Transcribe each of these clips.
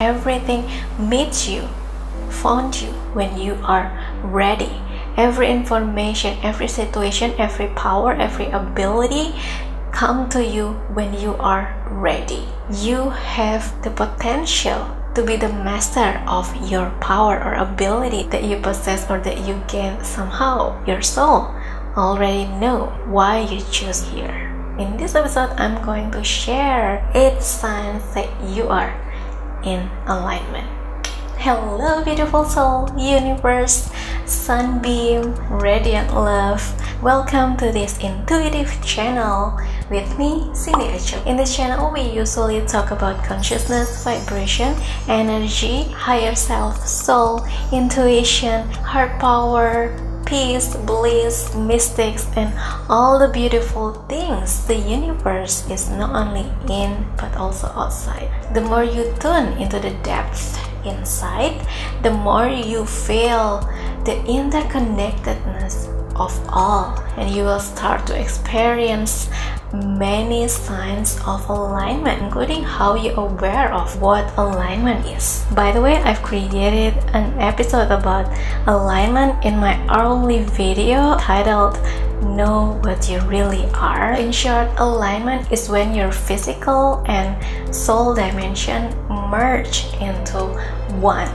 everything meets you, found you when you are ready. Every information, every situation, every power, every ability come to you when you are ready. You have the potential to be the master of your power or ability that you possess or that you gain somehow. Your soul already know why you choose here. In this episode, I'm going to share 8 signs that you are in alignment. Hello, beautiful soul, universe, sunbeam, radiant love. Welcome to this intuitive channel with me, Cindy ACO. In this channel, we usually talk about consciousness, vibration, energy, higher self, soul, intuition, heart power, peace, bliss, mystics, and all the beautiful things the universe is not only in but also outside. The more you tune into the depth inside, the more you feel the interconnectedness of all, and you will start to experience many signs of alignment, including how you're aware of what alignment is. By the way, I've created an episode about alignment in my early video titled Know What You Really Are. In short, alignment is when your physical and soul dimension merge into one.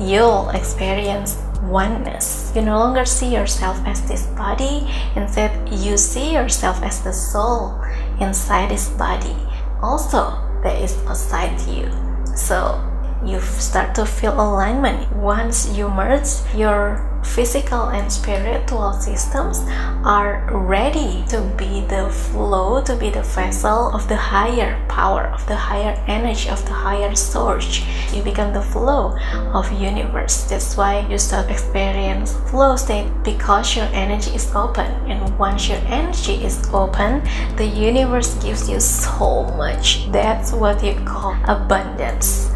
You'll experience oneness. You no longer see yourself as this body, instead, you see yourself as the soul inside this body. Also, there is a side you. So, you start to feel alignment once you merge your physical and spiritual systems are ready to be the flow to be the vessel of the higher power of the higher energy of the higher source. You become the flow of universe. That's why you start experience flow state because your energy is open. And once your energy is open the universe gives you so much. That's what you call abundance.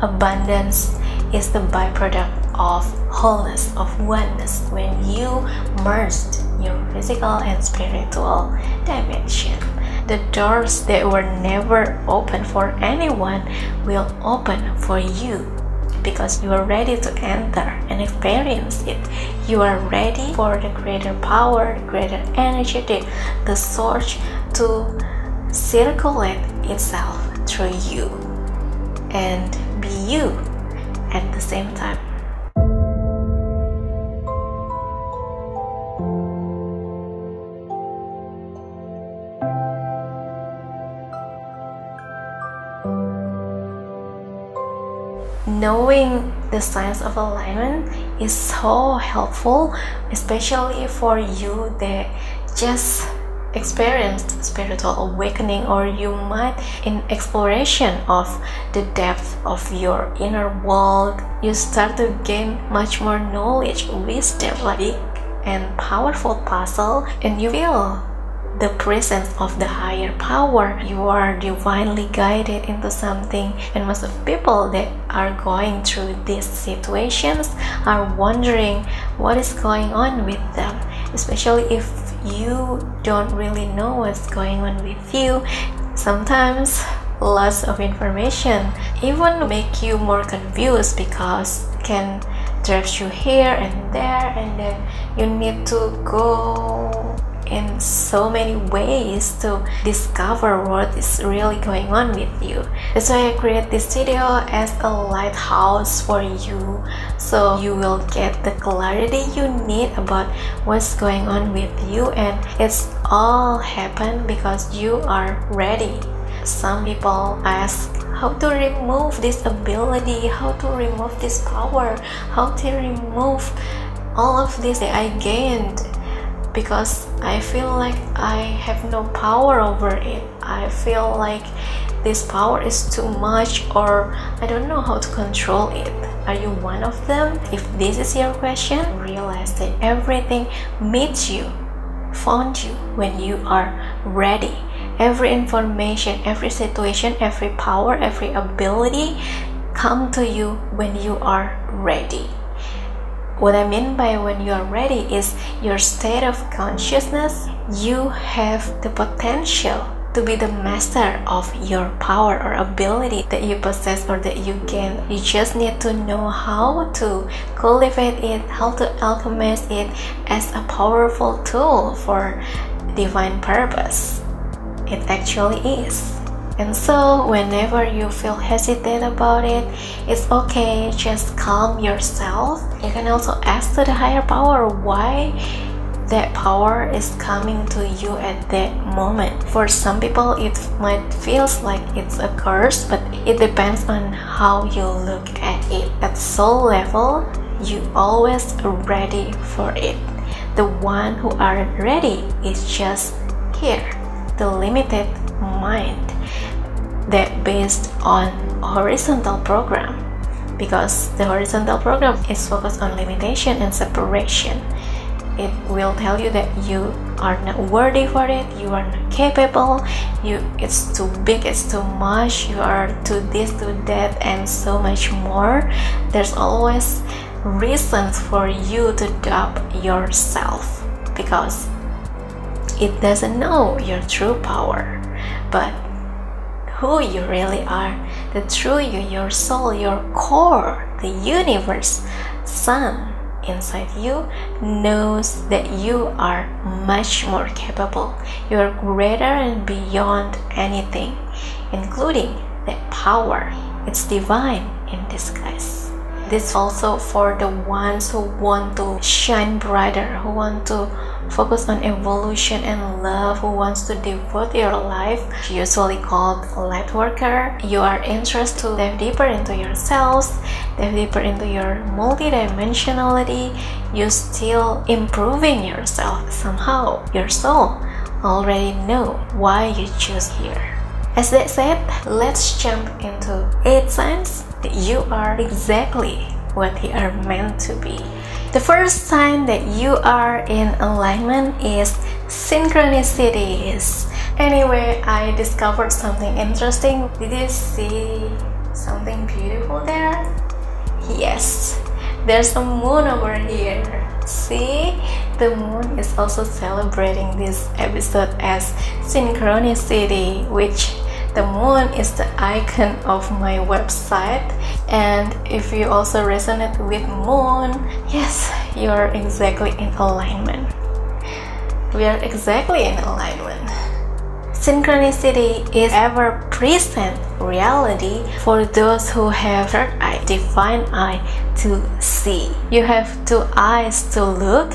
Abundance is the byproduct of wholeness, of oneness, when you merged your physical and spiritual dimension. The doors that were never open for anyone will open for you because you are ready to enter and experience it. You are ready for the greater power, greater energy, the, the source to circulate itself through you and be you at the same time. Knowing the signs of alignment is so helpful, especially for you that just experienced spiritual awakening or you might in exploration of the depth of your inner world you start to gain much more knowledge wisdom like and powerful puzzle and you feel the presence of the higher power you are divinely guided into something and most of people that are going through these situations are wondering what is going on with them especially if you don't really know what's going on with you. Sometimes lots of information even make you more confused because can drive you here and there and then you need to go in so many ways to discover what is really going on with you. That's why I create this video as a lighthouse for you so you will get the clarity you need about what's going on with you and it's all happened because you are ready. Some people ask how to remove this ability, how to remove this power, how to remove all of this that I gained because I feel like I have no power over it. I feel like this power is too much or I don't know how to control it. Are you one of them? If this is your question, realize that everything meets you, found you when you are ready. Every information, every situation, every power, every ability come to you when you are ready. What I mean by when you are ready is your state of consciousness, you have the potential to be the master of your power or ability that you possess or that you gain. You just need to know how to cultivate it, how to alchemize it as a powerful tool for divine purpose. It actually is. And so, whenever you feel hesitant about it, it's okay, just calm yourself. You can also ask to the higher power why that power is coming to you at that moment. For some people, it might feels like it's a curse, but it depends on how you look at it. At soul level, you always ready for it. The one who aren't ready is just here, the limited mind that based on horizontal program because the horizontal program is focused on limitation and separation. It will tell you that you are not worthy for it you are not capable you it's too big it's too much you are too this too that and so much more. There's always reasons for you to doubt yourself because it doesn't know your true power. But who you really are, the true you, your soul, your core, the universe, sun inside you knows that you are much more capable. You are greater and beyond anything, including that power. It's divine in disguise. This also for the ones who want to shine brighter, who want to focus on evolution and love who wants to devote your life usually called light worker you are interested to dive deeper into yourselves dive deeper into your multidimensionality. You still improving yourself somehow. Your soul already know why you choose here. As that said let's jump into eight signs you are exactly what you are meant to be the first sign that you are in alignment is synchronicities. Anyway, I discovered something interesting. Did you see something beautiful there? Yes, there's a moon over here. See, the moon is also celebrating this episode as synchronicity, which the moon is the icon of my website. And if you also resonate with moon yes you're exactly in alignment. We are exactly in alignment. Synchronicity is ever present reality for those who have third eye divine eye to see. You have two eyes to look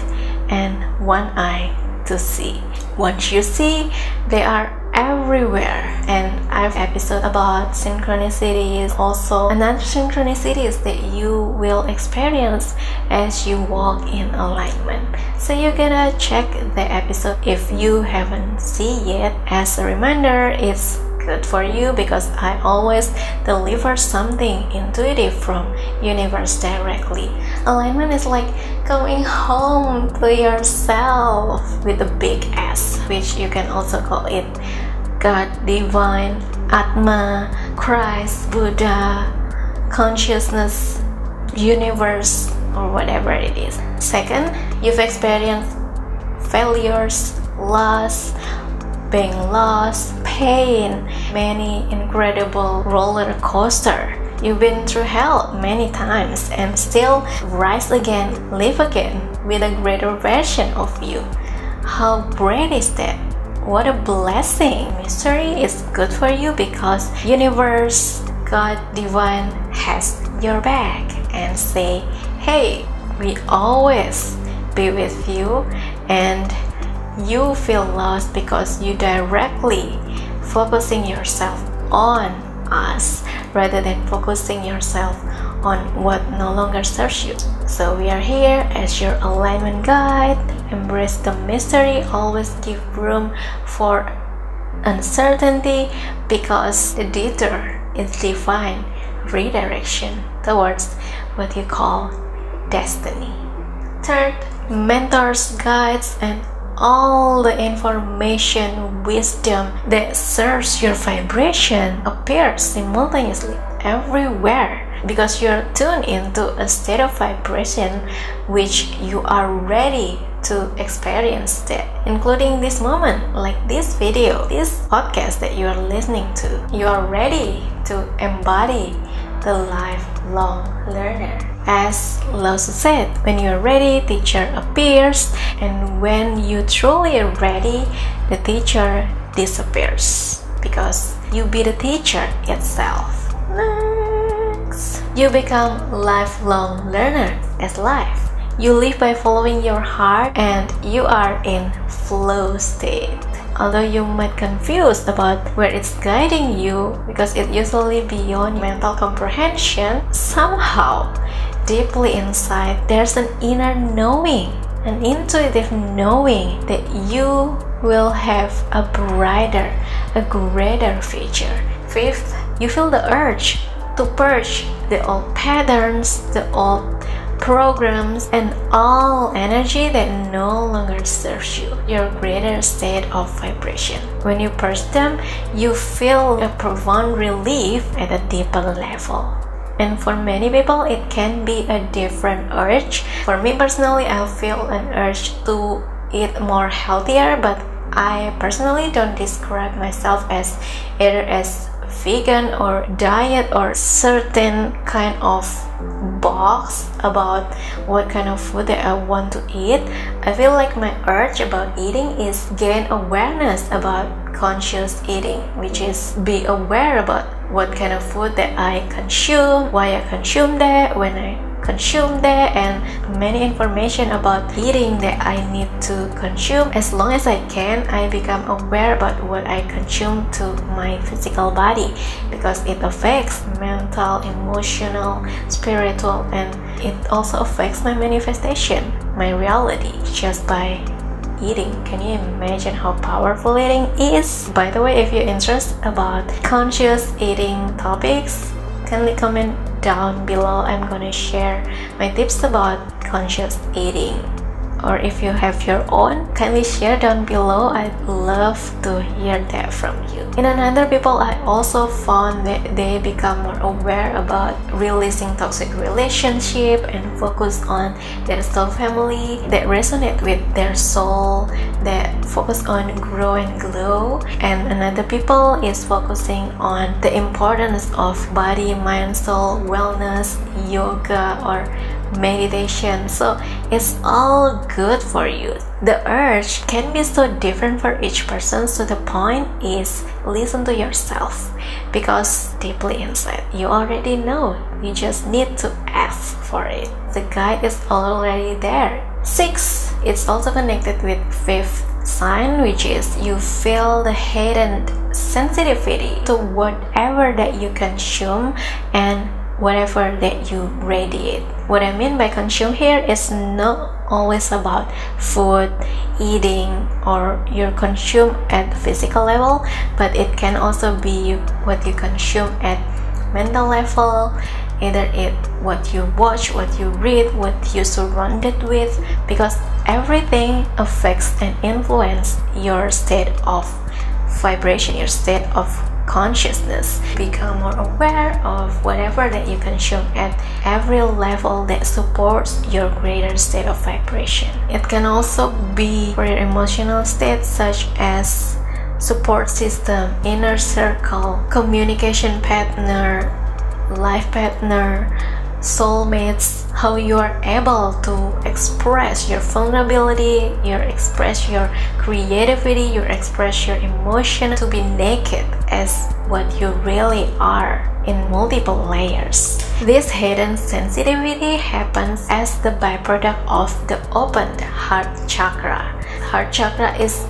and one eye to see. Once you see they are everywhere and I have episode about synchronicities. Also another synchronicities that you will experience as you walk in alignment. So you're gonna check the episode if you haven't seen yet. As a reminder it's good for you because I always deliver something intuitive from universe directly. Alignment is like coming home to yourself with a big S, which you can also call it God, divine, Atma, Christ, Buddha, consciousness, universe, or whatever it is. Second, you've experienced failures, loss, being lost, pain, many incredible roller coaster. You've been through hell many times and still rise again, live again with a greater version of you. How great is that? What a blessing. Mystery is good for you because universe, God, divine has your back and say, "Hey, we always be with you and you feel lost because you directly focusing yourself on us rather than focusing yourself on what no longer serves you. So we are here as your alignment guide. Embrace the mystery, always give room for uncertainty because the detour is divine redirection towards what you call destiny. Third, mentors, guides, and all the information, wisdom that serves your vibration appears simultaneously everywhere because you're tuned into a state of vibration which you are ready to experience that, including this moment, like this video, this podcast that you are listening to. You are ready to embody the lifelong learner. As Lao Tzu said, when you are ready, teacher appears, and when you truly are ready, the teacher disappears because you be the teacher itself. You become lifelong learner as life. You live by following your heart and you are in flow state. Although you might confused about where it's guiding you because it usually beyond mental comprehension, somehow deeply inside there's an inner knowing, an intuitive knowing that you will have a brighter, a greater future. Fifth, you feel the urge to purge the old patterns, the old programs, and all energy that no longer serves you, your greater state of vibration. When you purge them, you feel a profound relief at a deeper level. And for many people, it can be a different urge. For me personally, I feel an urge to eat more healthier, but I personally don't describe myself as either as vegan or diet or certain kind of box about what kind of food that I want to eat, I feel like my urge about eating is gain awareness about conscious eating, which is be aware about what kind of food that I consume, why I consume that, when I consume there and many information about eating that I need to consume as long as I can I become aware about what I consume to my physical body because it affects mental emotional spiritual and it also affects my manifestation my reality just by eating. Can you imagine how powerful eating is? By the way, if you're interested about conscious eating topics, kindly comment down below I'm gonna share my tips about conscious eating or if you have your own kindly share down below. I'd love to hear that from you. In another people i also found that they become more aware about releasing toxic relationship and focus on their soul family that resonate with their soul that focus on grow and glow. And another people is focusing on the importance of body mind soul wellness yoga or meditation. So it's all good for you. The urge can be so different for each person. So the point is listen to yourself. Because deeply inside you already know. You just need to ask for it. The guide is already there. Six it's also connected with fifth sign which is you feel the hidden sensitivity to whatever that you consume and whatever that you radiate. What I mean by consume here is not always about food, eating, or your consume at physical level, but it can also be what you consume at mental level, either it what you watch, what you read, what you surrounded with, because everything affects and influence your state of vibration, your state of consciousness. Become more aware of whatever that you consume at every level that supports your greater state of vibration. It can also be for your emotional state, such as support system, inner circle, communication partner, life partner, soulmates, how you are able to express your vulnerability, you express your creativity, you express your emotion to be naked as what you really are in multiple layers. This hidden sensitivity happens as the byproduct of the opened heart chakra. Heart chakra is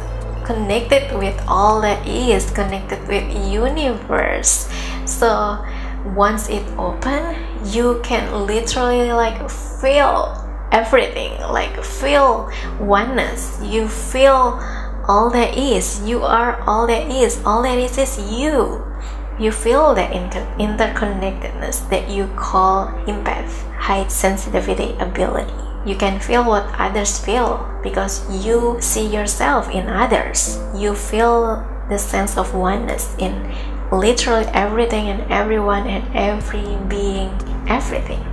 connected with all that is connected with universe. So once it open you can literally like feel everything like feel oneness. You feel all that is. You are all that is. All that is is you. You feel that inter- interconnectedness that you call empath high sensitivity ability. You can feel what others feel because you see yourself in others. You feel the sense of oneness in literally everything and everyone and every being, everything.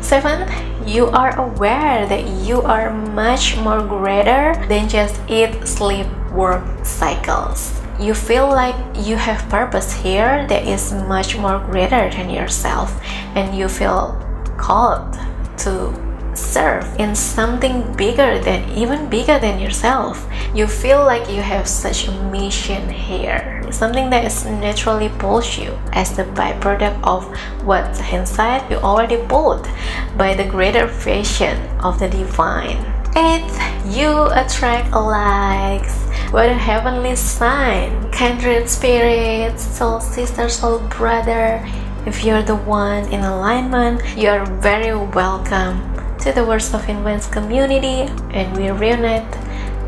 Seventh, you are aware that you are much more greater than just eat, sleep, work cycles. You feel like you have purpose here that is much more greater than yourself, and you feel called to serve in something bigger than even bigger than yourself. You feel like you have such a mission here, something that is naturally pulls you as the byproduct of what's inside you already pulled by the greater vision of the divine. Eighth, you attract likes. What a heavenly sign! Kindred spirits, soul sister, soul brother. If you're the one in alignment, you are very welcome to the Words of Influence community and we reunite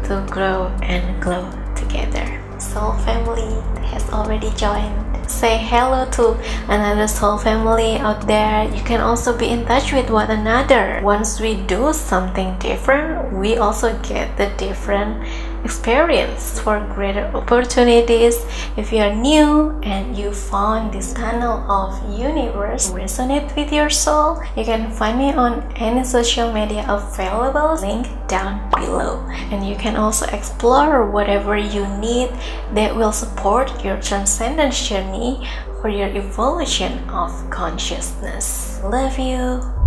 to grow and glow together. Soul family has already joined. Say hello to another soul family out there. You can also be in touch with one another. Once we do something different, we also get the different experience for greater opportunities. If you are new and you found this channel of universe resonate with your soul, you can find me on any social media available, link down below. And you can also explore whatever you need that will support your transcendence journey for your evolution of consciousness. Love you.